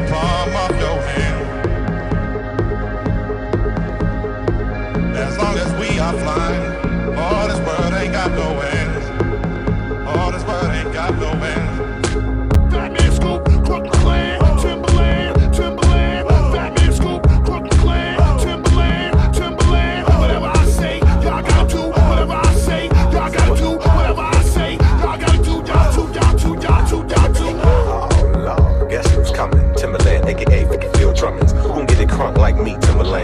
palm my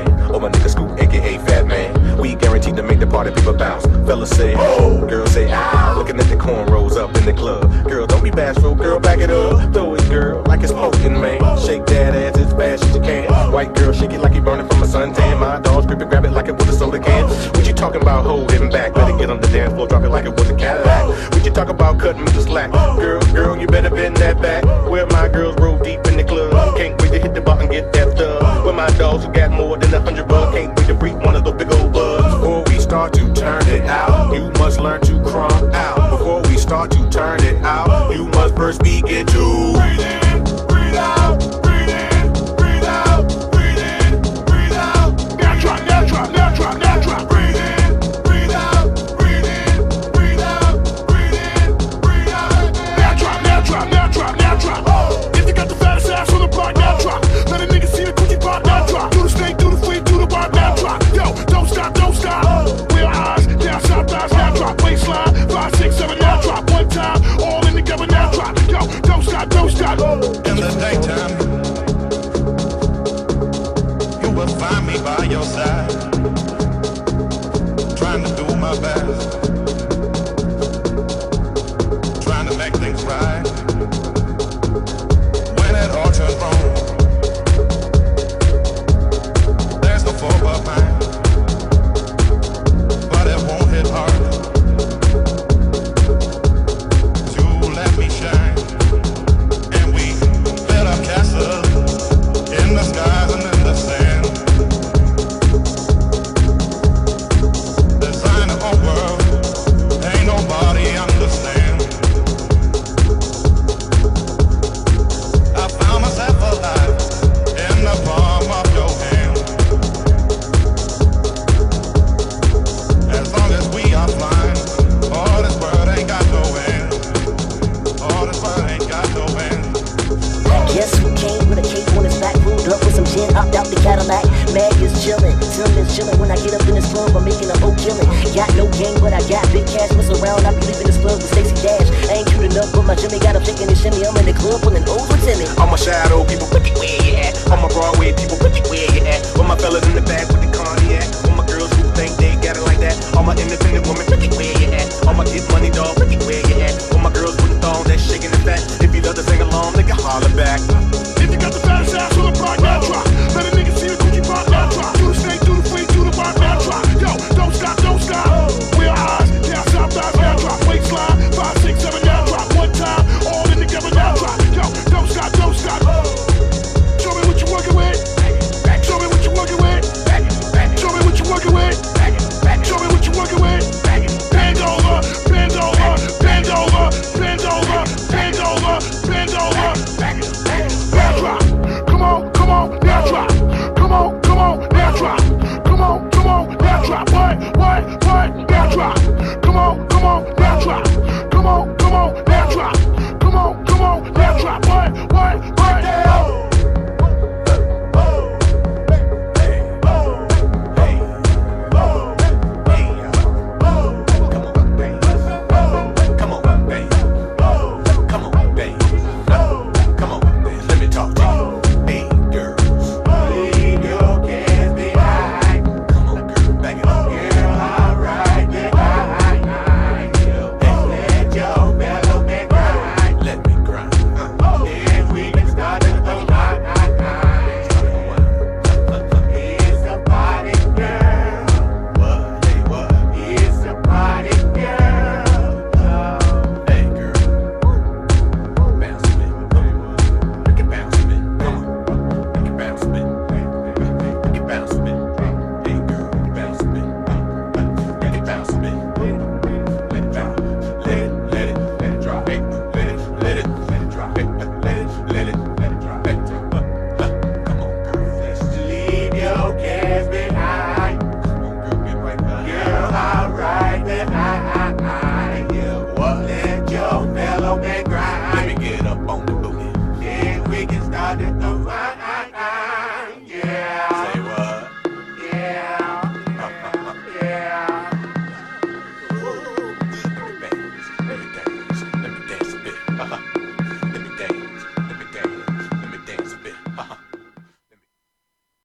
Oh, my nigga Scoop, aka Fat Man. We guaranteed to make the party people bounce. Fellas say, oh, girls say, ow. Looking at the cornrows up in the club. Girl, don't be bashful, girl, back it up. Throw it, girl, like it's poking, man. Shake that ass as fast as you can. White girl, shake it like you burning from a suntan. My dog's creeping, grab it like it was a soda can. What you talking about holding back? Better get on the dance floor, drop it like it was a Cadillac. What you talk about cutting me the slack? Girl, girl, you better bend that back. Where my girls roll deep in the club. Can't wait to hit the button, get that thug. Where my dogs who got more You must learn to crumb out before we start to turn it out. You must first begin to. Again, hopped out the Cadillac. Mag is chillin', Tim is chillin'. When I get up in this club, I'm making a whole killin'. Got no game, but I got big cash. Mess around, I be leaving this club with Stacey Dash. I ain't cute enough, but my Jimmy got him shaking and shimmy. I'm in the club pulling with Timmy. All my shadow people, where you at? All my Broadway people, where you at? With my fellas in the back with the Pontiac. All my girls who think they got it like that. All my independent